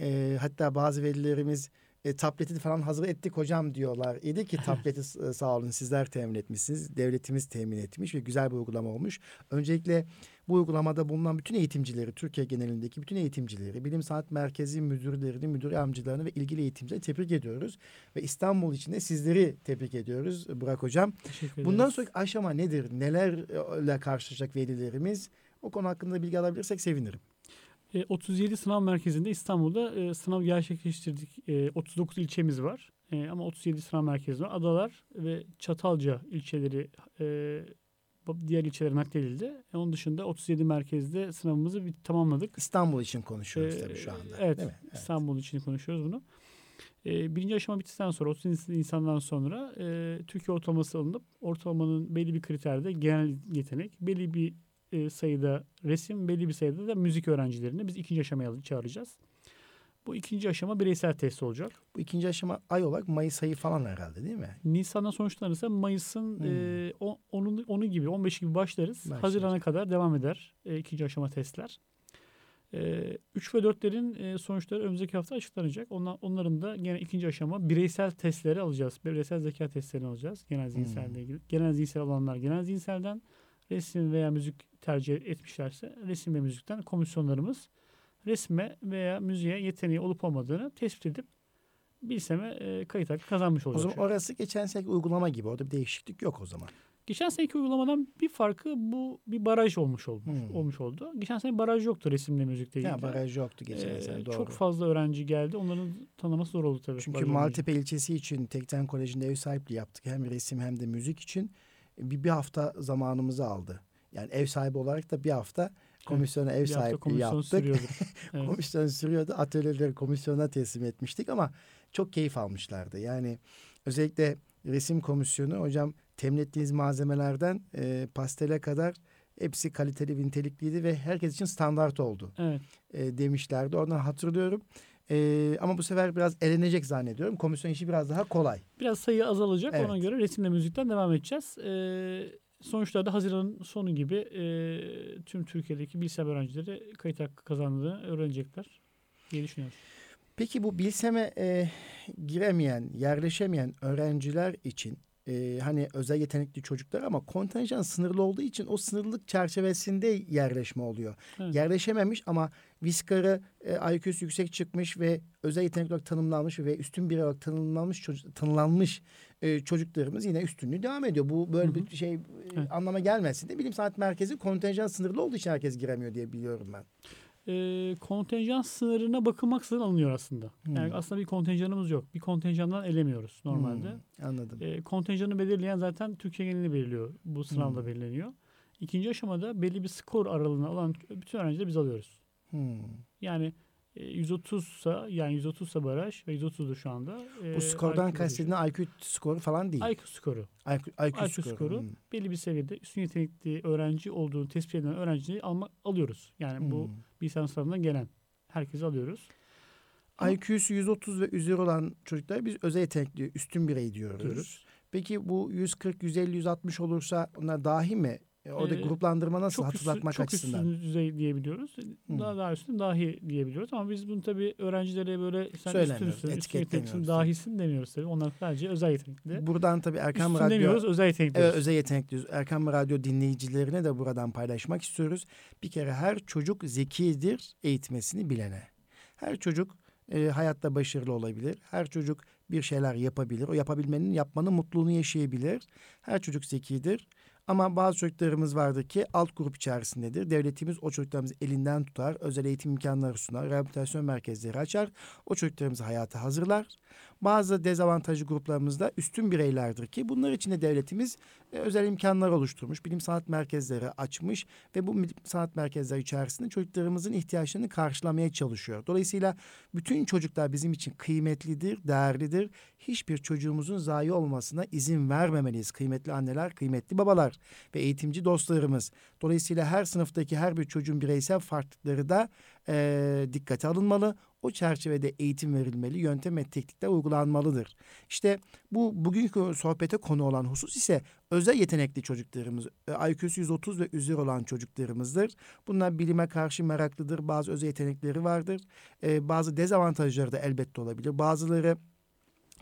E, hatta bazı velilerimiz e, tableti falan hazır ettik hocam diyorlar. İdi ki tableti s- sağ olun sizler temin etmişsiniz. Devletimiz temin etmiş ve güzel bir uygulama olmuş. Öncelikle bu uygulamada bulunan bütün eğitimcileri, Türkiye genelindeki bütün eğitimcileri, Bilim Sanat Merkezi müdürlerini, müdür yardımcılarını ve ilgili eğitimcileri tebrik ediyoruz. Ve İstanbul için de sizleri tebrik ediyoruz Burak Hocam. Bundan sonraki aşama nedir? Nelerle karşılaşacak velilerimiz? O konu hakkında bilgi alabilirsek sevinirim. E, 37 sınav merkezinde İstanbul'da e, sınav gerçekleştirdik. E, 39 ilçemiz var. E, ama 37 sınav merkezi var. Adalar ve Çatalca ilçeleri e, diğer ilçelere nakledildi. E, onun dışında 37 merkezde sınavımızı bir tamamladık. İstanbul için konuşuyoruz Ee, tabii şu anda. Evet, Değil mi? Evet. İstanbul için konuşuyoruz bunu. Ee, birinci aşama bittikten sonra 30 insandan sonra e, Türkiye ortalaması alınıp ortalamanın belli bir kriterde genel yetenek, belli bir e, sayıda resim, belli bir sayıda da müzik öğrencilerini biz ikinci aşamaya çağıracağız. Bu ikinci aşama bireysel test olacak. Bu ikinci aşama ay olarak Mayıs ayı falan herhalde değil mi? Nisan'dan sonuçlanırsa Mayıs'ın Hmm. e, onun, onu gibi 15 gibi başlarız. Başlarız. Haziran'a kadar devam eder e, ikinci aşama testler. E, 3 ve 4'lerin e, sonuçları önümüzdeki hafta açıklanacak. Onlar, onların da gene ikinci aşama bireysel testleri alacağız. Bireysel zeka testlerini alacağız. Genel zihinselle ilgili. Genel zihinsel olanlar genel zihinselden resim veya müzik tercih etmişlerse resim ve müzikten komisyonlarımız resme veya müziğe yeteneği olup olmadığını tespit edip bilseme e, kayıt hakkı kazanmış O olacak. zaman orası geçen seneki uygulama gibi. Orada bir değişiklik yok o zaman. Geçen seneki uygulamadan bir farkı bu bir baraj olmuş olmuş, Hmm. olmuş oldu. Geçen sene baraj yoktu resimle müzikle ilgili. Ya baraj yoktu geçen Ee, sene doğru. Çok fazla öğrenci geldi. Onların tanıması zor oldu tabii. Çünkü baraj olunca. Maltepe ilçesi için Tekten Koleji'nde ev sahipliği yaptık. Hem resim hem de müzik için bir, bir hafta zamanımızı aldı. Yani ev sahibi olarak da bir hafta komisyona ev Bir sahipliği komisyon yaptık. sürüyordu. Evet. Komisyon sürüyordu. Atölyeleri komisyona teslim etmiştik ama çok keyif almışlardı. Yani özellikle resim komisyonu hocam temin ettiğiniz malzemelerden e, pastele kadar hepsi kaliteli ve nitelikliydi ve herkes için standart oldu evet. e, demişlerdi. Oradan hatırlıyorum. E, ama bu sefer biraz elenecek zannediyorum. Komisyon işi biraz daha kolay. Biraz sayı azalacak. Evet. Ona göre resimle müzikten devam edeceğiz. Ee, sonuçlarda Haziran'ın sonu gibi e, tüm Türkiye'deki bilsem öğrencileri kayıt hakkı kazandığını öğrenecekler diye düşünüyoruz. Peki bu Bilsem'e e, giremeyen, yerleşemeyen öğrenciler için e, hani özel yetenekli çocuklar ama kontenjan sınırlı olduğu için o sınırlılık çerçevesinde yerleşme oluyor. Evet. Yerleşememiş ama Viskar'ı e, IQ'su yüksek çıkmış ve özel yetenek olarak tanımlanmış ve üstün bir olarak tanımlanmış çocuk, tanımlanmış e, çocuklarımız yine üstünlüğü devam ediyor. Bu böyle Hı hı. bir şey e, Evet. anlama gelmesin de Bilim Sanat Merkezi kontenjan sınırlı olduğu için herkes giremiyor diye biliyorum ben. E, kontenjan sınırına bakılmaksızın alınıyor aslında. Yani Hmm. aslında bir kontenjanımız yok. Bir kontenjandan elemiyoruz normalde. Hmm, anladım. E, kontenjanı belirleyen zaten Türkiye genelini belirliyor. Bu sınavda Hmm. belirleniyor. İkinci aşamada belli bir skor aralığına alan bütün öğrencileri biz alıyoruz. Hmm. Yani e, 130 sa yani 130 sa baraj ve 130'du şu anda. E, Bu skordan IQ kastedilen IQ skoru falan değil. IQ skoru. IQ, IQ, IQ skoru. skoru. Hmm. Belli bir seviyede üstün yetenekli öğrenci olduğunu tespit edilen öğrenciyi alma, alıyoruz. Yani bu Bilgisayar sınavından gelen herkesi alıyoruz. IQ'su 130 ve üzeri olan çocuklara biz özel yetenekli üstün birey diyoruz. diyoruz. Peki bu 140, 150, 160 olursa onlar dahi mi E, orada Ee, gruplandırma nasıl çok hatırlatmak üstün, çok açısından? üstün düzey diyebiliyoruz. Daha daha üstün dahi diyebiliyoruz ama biz bunu tabii öğrencilere böyle sen üstünsün, üstün dahisin demiyoruz tabii. Onlar sadece özel yetenekli. Buradan tabii Erkam Üstün Radyo demiyoruz, özel yetenekli Evet, özel yetenek diyoruz. Erkam Radyo dinleyicilerine de buradan paylaşmak istiyoruz. Bir kere her çocuk zekidir eğitmesini bilene. Her çocuk e, hayatta başarılı olabilir. Her çocuk bir şeyler yapabilir. O yapabilmenin, yapmanın mutluluğunu yaşayabilir. Her çocuk zekidir. Ama bazı çocuklarımız vardır ki alt grup içerisindedir. Devletimiz o çocuklarımızı elinden tutar, özel eğitim imkanları sunar, rehabilitasyon merkezleri açar. O çocuklarımızı hayata hazırlar. Bazı dezavantajlı gruplarımızda üstün bireylerdir ki bunlar için de devletimiz e, özel imkanlar oluşturmuş, bilim sanat merkezleri açmış ve bu sanat merkezleri içerisinde çocuklarımızın ihtiyaçlarını karşılamaya çalışıyor. Dolayısıyla bütün çocuklar bizim için kıymetlidir, değerlidir. Hiçbir çocuğumuzun zayi olmasına izin vermemeliyiz. Kıymetli anneler, kıymetli babalar ve eğitimci dostlarımız. Dolayısıyla her sınıftaki her bir çocuğun bireysel farklılıkları da e, dikkate alınmalı. O çerçevede eğitim verilmeli, yöntem ve teknikler uygulanmalıdır. İşte bu bugünkü sohbete konu olan husus ise özel yetenekli çocuklarımız, IQ'su 130 ve üzeri olan çocuklarımızdır. Bunlar bilime karşı meraklıdır, bazı özel yetenekleri vardır. E, bazı dezavantajları da elbette olabilir. Bazıları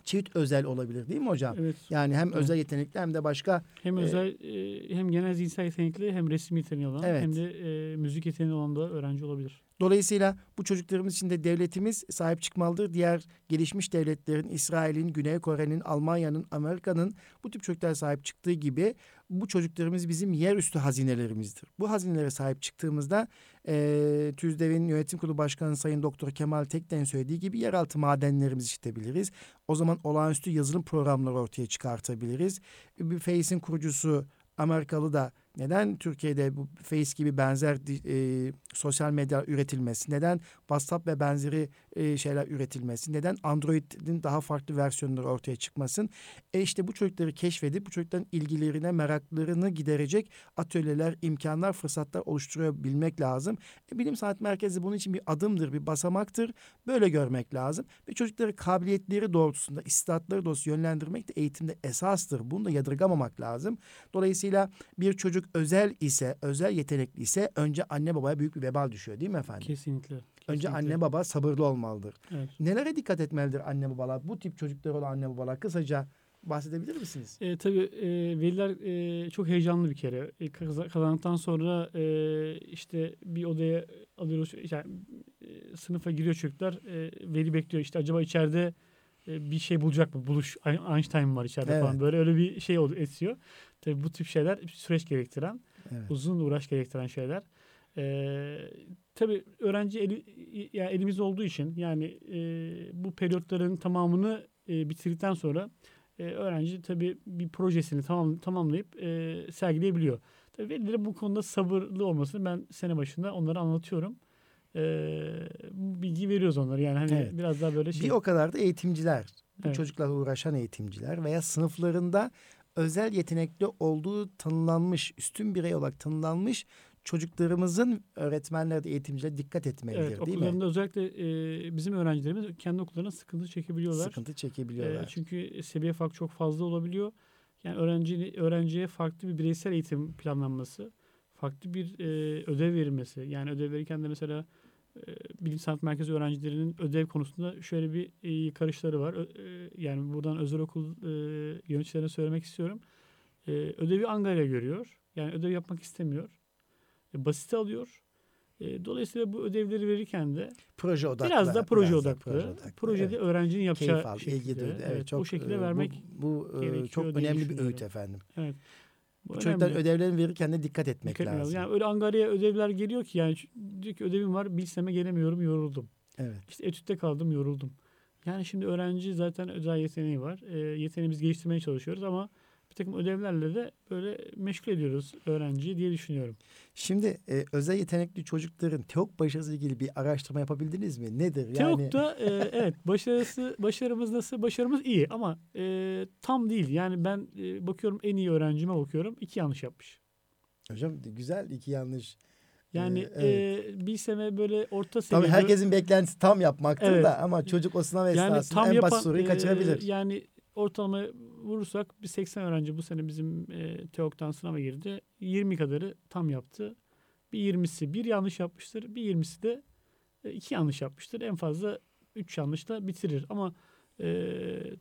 çift özel olabilir değil mi hocam? Evet. Yani hem Evet. özel yetenekli hem de başka Hem Ee, özel e, hem genel zihinsel yetenekli hem resim yeteneği olan Evet. hem de e, müzik yeteneği olan da öğrenci olabilir. Dolayısıyla bu çocuklarımız için de devletimiz sahip çıkmalıdır. Diğer gelişmiş devletlerin, İsrail'in, Güney Kore'nin, Almanya'nın, Amerika'nın bu tip çocuklara sahip çıktığı gibi bu çocuklarımız bizim yerüstü hazinelerimizdir. Bu hazinelere sahip çıktığımızda e, TÜZDEV'in yönetim kurulu başkanı Sayın Doktor Kemal Tekten söylediği gibi yeraltı madenlerimizi işletebiliriz. O zaman olağanüstü yazılım programları ortaya çıkartabiliriz. Bir FACE'in kurucusu Amerikalı da neden Türkiye'de bu Face gibi benzer e, sosyal medya üretilmesi, neden WhatsApp ve benzeri e, şeyler üretilmesi, neden Android'in daha farklı versiyonları ortaya çıkmasın? E işte bu çocukları keşfedip bu çocukların ilgilerine, meraklarını giderecek atölyeler, imkanlar, fırsatlar oluşturabilmek lazım. E, Bilim Sanat Merkezi bunun için bir adımdır, bir basamaktır. Böyle görmek lazım. Ve çocukları kabiliyetleri doğrultusunda, istatları doğrultusunda yönlendirmek de eğitimde esastır. Bunu da yadırgamamak lazım. Dolayısıyla bir çocuk özel ise, özel yetenekli ise önce anne babaya büyük bir vebal düşüyor değil mi efendim? Kesinlikle. Önce kesinlikle. anne baba sabırlı olmalıdır. Evet. Nelere dikkat etmelidir anne babalar? Bu tip çocuklar olan anne babalar kısaca bahsedebilir misiniz? E, tabii e, veliler e, çok heyecanlı bir kere. E, kaz- kazandıktan sonra e, işte bir odaya alıyoruz. Yani, e, sınıfa giriyor çocuklar. E, veli bekliyor. İşte acaba içeride e, bir şey bulacak mı? Buluş. Einstein var içeride Evet. falan. Böyle öyle bir şey ol- esiyor. Tabii bu tip şeyler süreç gerektiren, Evet. uzun uğraş gerektiren şeyler. E, tabii öğrenci eli, yani elimizde olduğu için yani e, bu periyotların tamamını e, bitirdikten sonra e, öğrenci tabii bir projesini tamam, tamamlayıp e, sergileyebiliyor. Tabii velilerin bu konuda sabırlı olmasını ben sene başında onlara anlatıyorum. E, bilgi veriyoruz onlara yani hani Evet. biraz daha böyle şey. Bir o kadar da eğitimciler, bu Evet. çocuklarla uğraşan eğitimciler veya sınıflarında özel yetenekli olduğu tanımlanmış, üstün birey olarak tanımlanmış çocuklarımızın öğretmenler de eğitimciler dikkat etmelidir evet, değil mi? okullarında özellikle e, bizim öğrencilerimiz kendi okullarına sıkıntı çekebiliyorlar. Sıkıntı E, çekebiliyorlar. çünkü seviye farkı çok fazla olabiliyor. Yani öğrenci öğrenciye farklı bir bireysel eğitim planlanması, farklı bir e, ödev verilmesi. Yani ödev verirken de mesela e, bilim sanat merkezi öğrencilerinin ödev konusunda şöyle bir e, karışları var. E, yani buradan özel okul e, yöneticilerine söylemek istiyorum. E, ödevi angayla görüyor. Yani ödev yapmak istemiyor. E, basite alıyor. E, dolayısıyla bu ödevleri verirken de proje odaklı. biraz da proje biraz da odaklı. proje odaklı, Projede evet. öğrencinin yapacağı Keyif al, ilgi şekilde. duydu. Evet, çok, bu şekilde e, bu- vermek bu, e, gerekiyor çok önemli bir öğüt efendim. evet. Bu çocuklar önemli. ödevlerini verirken de dikkat etmek Dikkat lazım. Yani öyle Angarya'ya ödevler geliyor ki yani diyor ki ödevim var bilseme gelemiyorum yoruldum. Evet. İşte etütte kaldım yoruldum. Yani şimdi öğrenci zaten özel yeteneği var. E, yeteneğimizi geliştirmeye çalışıyoruz ama bir takım ödevlerle de böyle meşgul ediyoruz öğrenciyi diye düşünüyorum. Şimdi e, özel yetenekli çocukların TEOK başarısı ilgili bir araştırma yapabildiniz mi? Nedir? Yani Teok'ta e, evet başarısı başarımız nasıl? Başarımız iyi ama e, tam değil. Yani ben e, bakıyorum en iyi öğrencime bakıyorum. iki yanlış yapmış. hocam güzel iki yanlış. Yani Ee, evet. e, bir sene böyle orta Tabii seviyede. herkesin beklentisi tam yapmaktır Evet. da ama çocuk o sınav yani esnasında tam en yapan basit soruyu e, kaçırabilir. yani ortalama vurursak bir 80 öğrenci bu sene bizim e, TEOK'tan sınava girdi. 20 kadarı tam yaptı. Bir 20'si bir yanlış yapmıştır. Bir 20'si de e, iki yanlış yapmıştır. En fazla üç yanlışla bitirir. Ama e,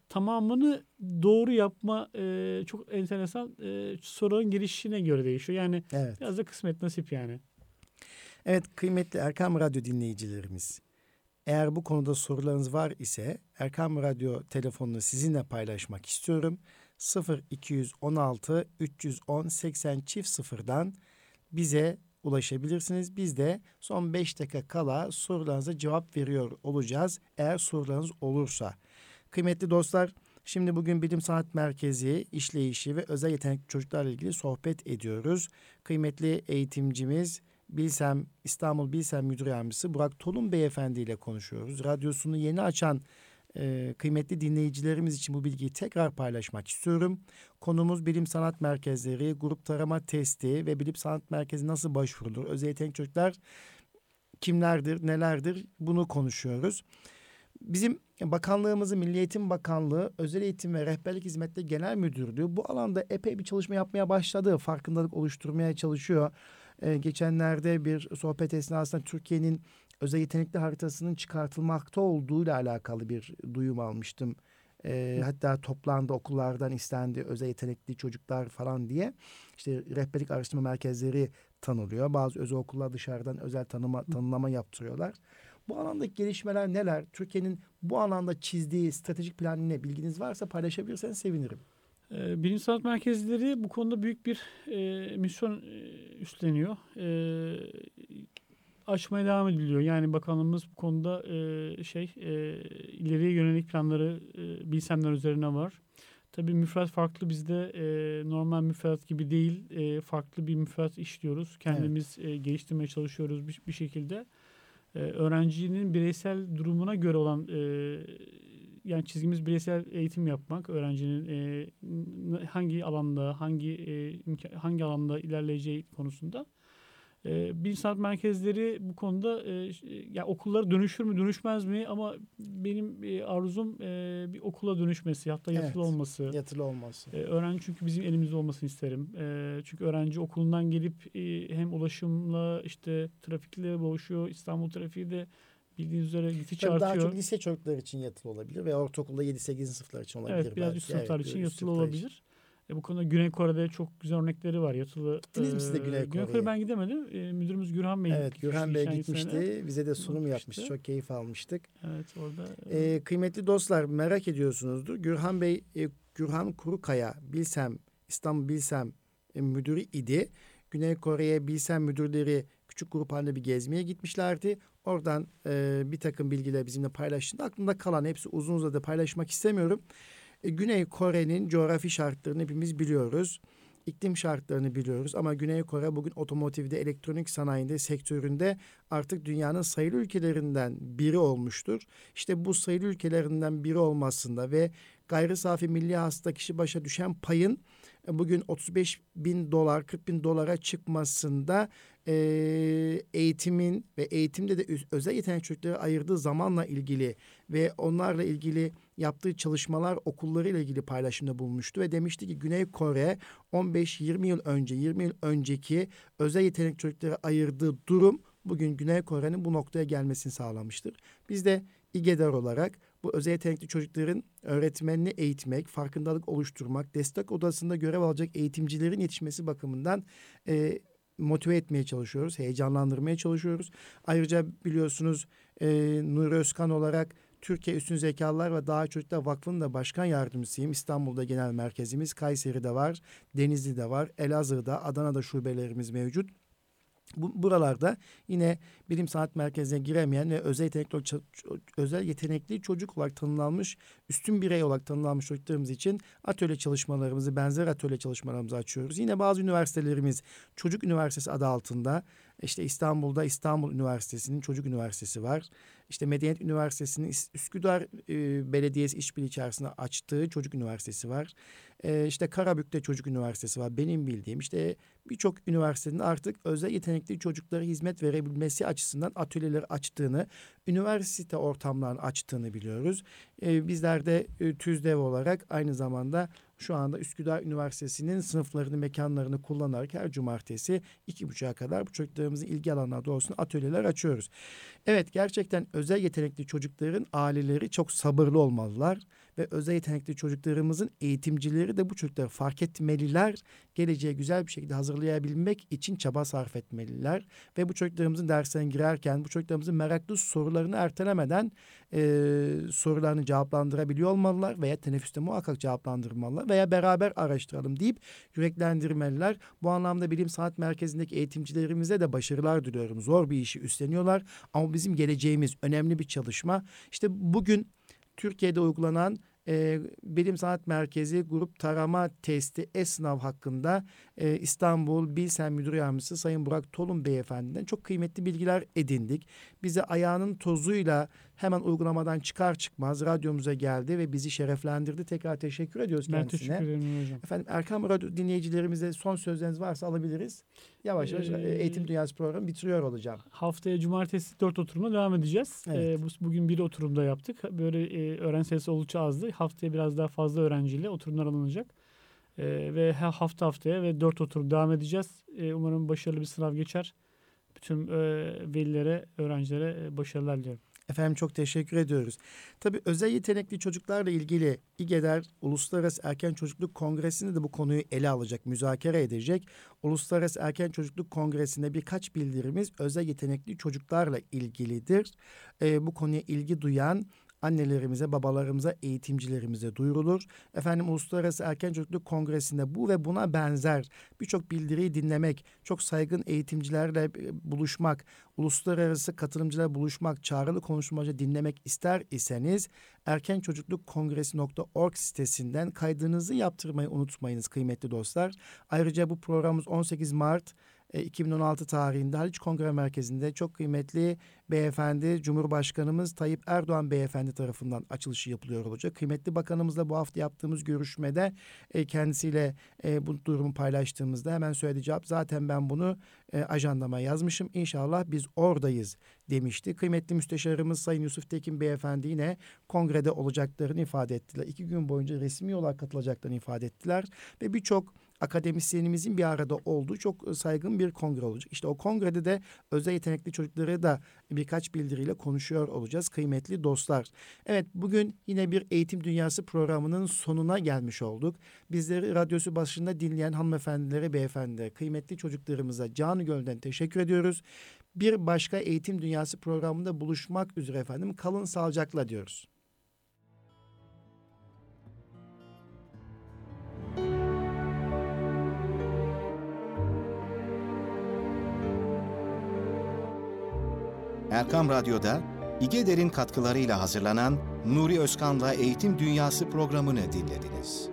tamamını doğru yapma e, çok enteresan e, sorunun gelişine göre değişiyor. Yani Evet. biraz da kısmet nasip yani. Evet kıymetli Erkam Radyo dinleyicilerimiz. Eğer bu konuda sorularınız var ise Erkam Radyo telefonunu sizinle paylaşmak istiyorum. 0216 310 80 çift sıfırdan bize ulaşabilirsiniz. Biz de son 5 dakika kala sorularınıza cevap veriyor olacağız. Eğer sorularınız olursa. Kıymetli dostlar şimdi bugün Bilim Sanat Merkezi işleyişi ve özel yetenekli çocuklarla ilgili sohbet ediyoruz. Kıymetli eğitimcimiz Bilsem İstanbul Bilsem Müdür Yardımcısı Burak Tolun Beyefendi ile konuşuyoruz. Radyosunu yeni açan e, kıymetli dinleyicilerimiz için bu bilgiyi tekrar paylaşmak istiyorum. Konumuz bilim sanat merkezleri, grup tarama testi ve bilim sanat merkezi nasıl başvurulur? Özel yetenek çocuklar kimlerdir, nelerdir bunu konuşuyoruz. Bizim bakanlığımızın Milli Eğitim Bakanlığı Özel Eğitim ve Rehberlik Hizmetleri Genel Müdürlüğü bu alanda epey bir çalışma yapmaya başladı. Farkındalık oluşturmaya çalışıyor. Ee, geçenlerde bir sohbet esnasında Türkiye'nin özel yetenekli haritasının çıkartılmakta olduğuyla alakalı bir duyum almıştım. Ee, hatta toplandı okullardan istendi özel yetenekli çocuklar falan diye. İşte rehberlik araştırma merkezleri tanılıyor. Bazı özel okullar dışarıdan özel tanıma, tanımlama yaptırıyorlar. Bu alandaki gelişmeler neler? Türkiye'nin bu alanda çizdiği stratejik planı ne? Bilginiz varsa paylaşabilirseniz sevinirim. E, bilim sanat merkezleri bu konuda büyük bir e, misyon e, üstleniyor. E, açmaya devam ediliyor. Yani bakanlığımız bu konuda e, şey e, ileriye yönelik planları e, bilsemler üzerine var. Tabii müfredat farklı bizde e, normal müfredat gibi değil. E, farklı bir müfredat işliyoruz. Kendimiz e, geliştirmeye çalışıyoruz bir, bir şekilde. E, öğrencinin bireysel durumuna göre olan e, yani çizgimiz bireysel eğitim yapmak. Öğrencinin e, hangi alanda, hangi e, hangi alanda ilerleyeceği konusunda. E, bilim sanat merkezleri bu konuda e, ş- ya okullara dönüşür mü dönüşmez mi ama benim e, arzum e, bir okula dönüşmesi hatta yatılı Evet. olması. Yatılı olması. E, öğrenci çünkü bizim elimizde olmasını isterim. E, çünkü öğrenci okulundan gelip e, hem ulaşımla işte trafikle boğuşuyor. İstanbul trafiği de bildiğiniz üzere gittikçe Tabii daha artıyor. çok lise çocuklar için yatılı olabilir ve ortaokulda 7-8 sınıflar için olabilir. Evet biraz belki. üst sınıflar Evet, için yatılı sınıflar için. olabilir. E, bu konuda Güney Kore'de çok güzel örnekleri var yatılı. Gittiniz mi siz de e, Güney Güney Kore'ye? Kore ben gidemedim. E, müdürümüz Gürhan Bey Evet Gürhan Bey gitmişti. sene. Bize de sunum Gitmişti. yapmıştı. Çok keyif almıştık. Evet orada. e, Ee, kıymetli dostlar merak ediyorsunuzdur. Gürhan Bey, e, Gürhan Kurukaya Bilsem, İstanbul Bilsem e, müdürü idi. Güney Kore'ye Bilsem müdürleri küçük grup halinde bir gezmeye gitmişlerdi. Oradan e, bir takım bilgiler bizimle paylaştığında aklımda kalan hepsi uzun uzadı paylaşmak istemiyorum. E, Güney Kore'nin coğrafi şartlarını hepimiz biliyoruz. İklim şartlarını biliyoruz ama Güney Kore bugün otomotivde, elektronik sanayinde, sektöründe artık dünyanın sayılı ülkelerinden biri olmuştur. İşte bu sayılı ülkelerinden biri olmasında ve gayri safi milli hasta kişi başa düşen payın bugün 35 bin dolar, 40 bin dolara çıkmasında e, eğitimin ve eğitimde de özel yetenek çocuklara ayırdığı zamanla ilgili ve onlarla ilgili yaptığı çalışmalar okullarıyla ilgili paylaşımda bulmuştu ve demişti ki Güney Kore 15-20 yıl önce 20 yıl önceki özel yetenek çocuklara ayırdığı durum bugün Güney Kore'nin bu noktaya gelmesini sağlamıştır. Biz de İGEDER olarak bu özel yetenekli çocukların öğretmenini eğitmek, farkındalık oluşturmak, destek odasında görev alacak eğitimcilerin yetişmesi bakımından e, motive etmeye çalışıyoruz, heyecanlandırmaya çalışıyoruz. Ayrıca biliyorsunuz e, Nuri Özkan olarak Türkiye Üstün Zekalılar ve Daha Çocuklar Vakfı'nın da başkan yardımcısıyım. İstanbul'da genel merkezimiz, Kayseri'de var, Denizli'de var, Elazığ'da, Adana'da şubelerimiz mevcut. Bu, buralarda yine bilim sanat merkezine giremeyen ve özel yetenekli, özel yetenekli çocuk olarak tanımlanmış, üstün birey olarak tanımlanmış çocuklarımız için atölye çalışmalarımızı, benzer atölye çalışmalarımızı açıyoruz. Yine bazı üniversitelerimiz Çocuk Üniversitesi adı altında İşte İstanbul'da İstanbul Üniversitesi'nin Çocuk Üniversitesi var. İşte Medeniyet Üniversitesi'nin Üsküdar e, Belediyesi işbirliği içerisinde açtığı Çocuk Üniversitesi var. E, işte Karabük'te Çocuk Üniversitesi var. Benim bildiğim işte birçok üniversitenin artık özel yetenekli çocuklara hizmet verebilmesi açısından atölyeleri açtığını, üniversite ortamlarını açtığını biliyoruz. E, bizler de e, TÜZDEV olarak aynı zamanda şu anda Üsküdar Üniversitesi'nin sınıflarını, mekanlarını kullanarak her cumartesi iki buçuğa kadar bu çocuklarımızın ilgi alanına doğrusunda atölyeler açıyoruz. Evet gerçekten özel yetenekli çocukların aileleri çok sabırlı olmalılar ve özel yetenekli çocuklarımızın eğitimcileri de bu çocukları fark etmeliler. Geleceğe güzel bir şekilde hazırlayabilmek için çaba sarf etmeliler. Ve bu çocuklarımızın derslerine girerken bu çocuklarımızın meraklı sorularını ertelemeden e, sorularını cevaplandırabiliyor olmalılar veya teneffüste muhakkak cevaplandırmalılar veya beraber araştıralım deyip yüreklendirmeliler. Bu anlamda bilim sanat merkezindeki eğitimcilerimize de başarılar diliyorum. Zor bir işi üstleniyorlar ama bizim geleceğimiz önemli bir çalışma. İşte bugün Türkiye'de uygulanan e, Bilim Sanat Merkezi grup tarama testi e-sınav hakkında e, İstanbul Bilsen Müdür Yardımcısı Sayın Burak Tolun Beyefendi'den çok kıymetli bilgiler edindik. Bize ayağının tozuyla hemen uygulamadan çıkar çıkmaz radyomuza geldi ve bizi şereflendirdi. Tekrar teşekkür ediyoruz ben kendisine. Ben teşekkür ederim hocam. Efendim Erkam Radyo dinleyicilerimize son sözleriniz varsa alabiliriz. Yavaş yavaş ee, Eğitim Dünyası programı bitiriyor olacağım. Haftaya cumartesi dört oturumda devam edeceğiz. Evet. Ee, bu, bugün bir oturumda yaptık. Böyle e, öğrenci sayısı oldukça azdı. Haftaya biraz daha fazla öğrenciyle oturumlar alınacak. Ee, ve hafta haftaya ve dört oturum devam edeceğiz. Ee, umarım başarılı bir sınav geçer. Bütün e, velilere, öğrencilere e, başarılar diliyorum. Efendim çok teşekkür ediyoruz. Tabii özel yetenekli çocuklarla ilgili İGEDER Uluslararası Erken Çocukluk Kongresi'nde de bu konuyu ele alacak, müzakere edecek. Uluslararası Erken Çocukluk Kongresi'nde birkaç bildirimiz özel yetenekli çocuklarla ilgilidir. Ee, bu konuya ilgi duyan annelerimize, babalarımıza, eğitimcilerimize duyurulur. Efendim Uluslararası Erken Çocukluk Kongresi'nde bu ve buna benzer birçok bildiriyi dinlemek, çok saygın eğitimcilerle e, buluşmak, uluslararası katılımcılarla buluşmak, çağrılı konuşmacı dinlemek ister iseniz erkençocuklukkongresi.org sitesinden kaydınızı yaptırmayı unutmayınız kıymetli dostlar. Ayrıca bu programımız 18 Mart 2016 e, tarihinde Haliç Kongre Merkezi'nde çok kıymetli beyefendi Cumhurbaşkanımız Tayyip Erdoğan beyefendi tarafından açılışı yapılıyor olacak. Kıymetli bakanımızla bu hafta yaptığımız görüşmede e, kendisiyle e, bu durumu paylaştığımızda hemen söyledi cevap zaten ben bunu ajandama yazmışım. İnşallah biz oradayız demişti. Kıymetli müsteşarımız Sayın Yusuf Tekin beyefendi yine kongrede olacaklarını ifade ettiler. İki gün boyunca resmi olarak katılacaklarını ifade ettiler ve birçok akademisyenimizin bir arada olduğu çok saygın bir kongre olacak. İşte o kongrede de özel yetenekli çocukları da birkaç bildiriyle konuşuyor olacağız kıymetli dostlar. Evet bugün yine bir eğitim dünyası programının sonuna gelmiş olduk. Bizleri radyosu başında dinleyen hanımefendilere, beyefendilere, kıymetli çocuklarımıza canı gölden teşekkür ediyoruz. Bir başka eğitim dünyası programında buluşmak üzere efendim. Kalın sağlıcakla diyoruz. Erkam Radyo'da İgeder'in katkılarıyla hazırlanan Nuri Özkan'la Eğitim Dünyası programını dinlediniz.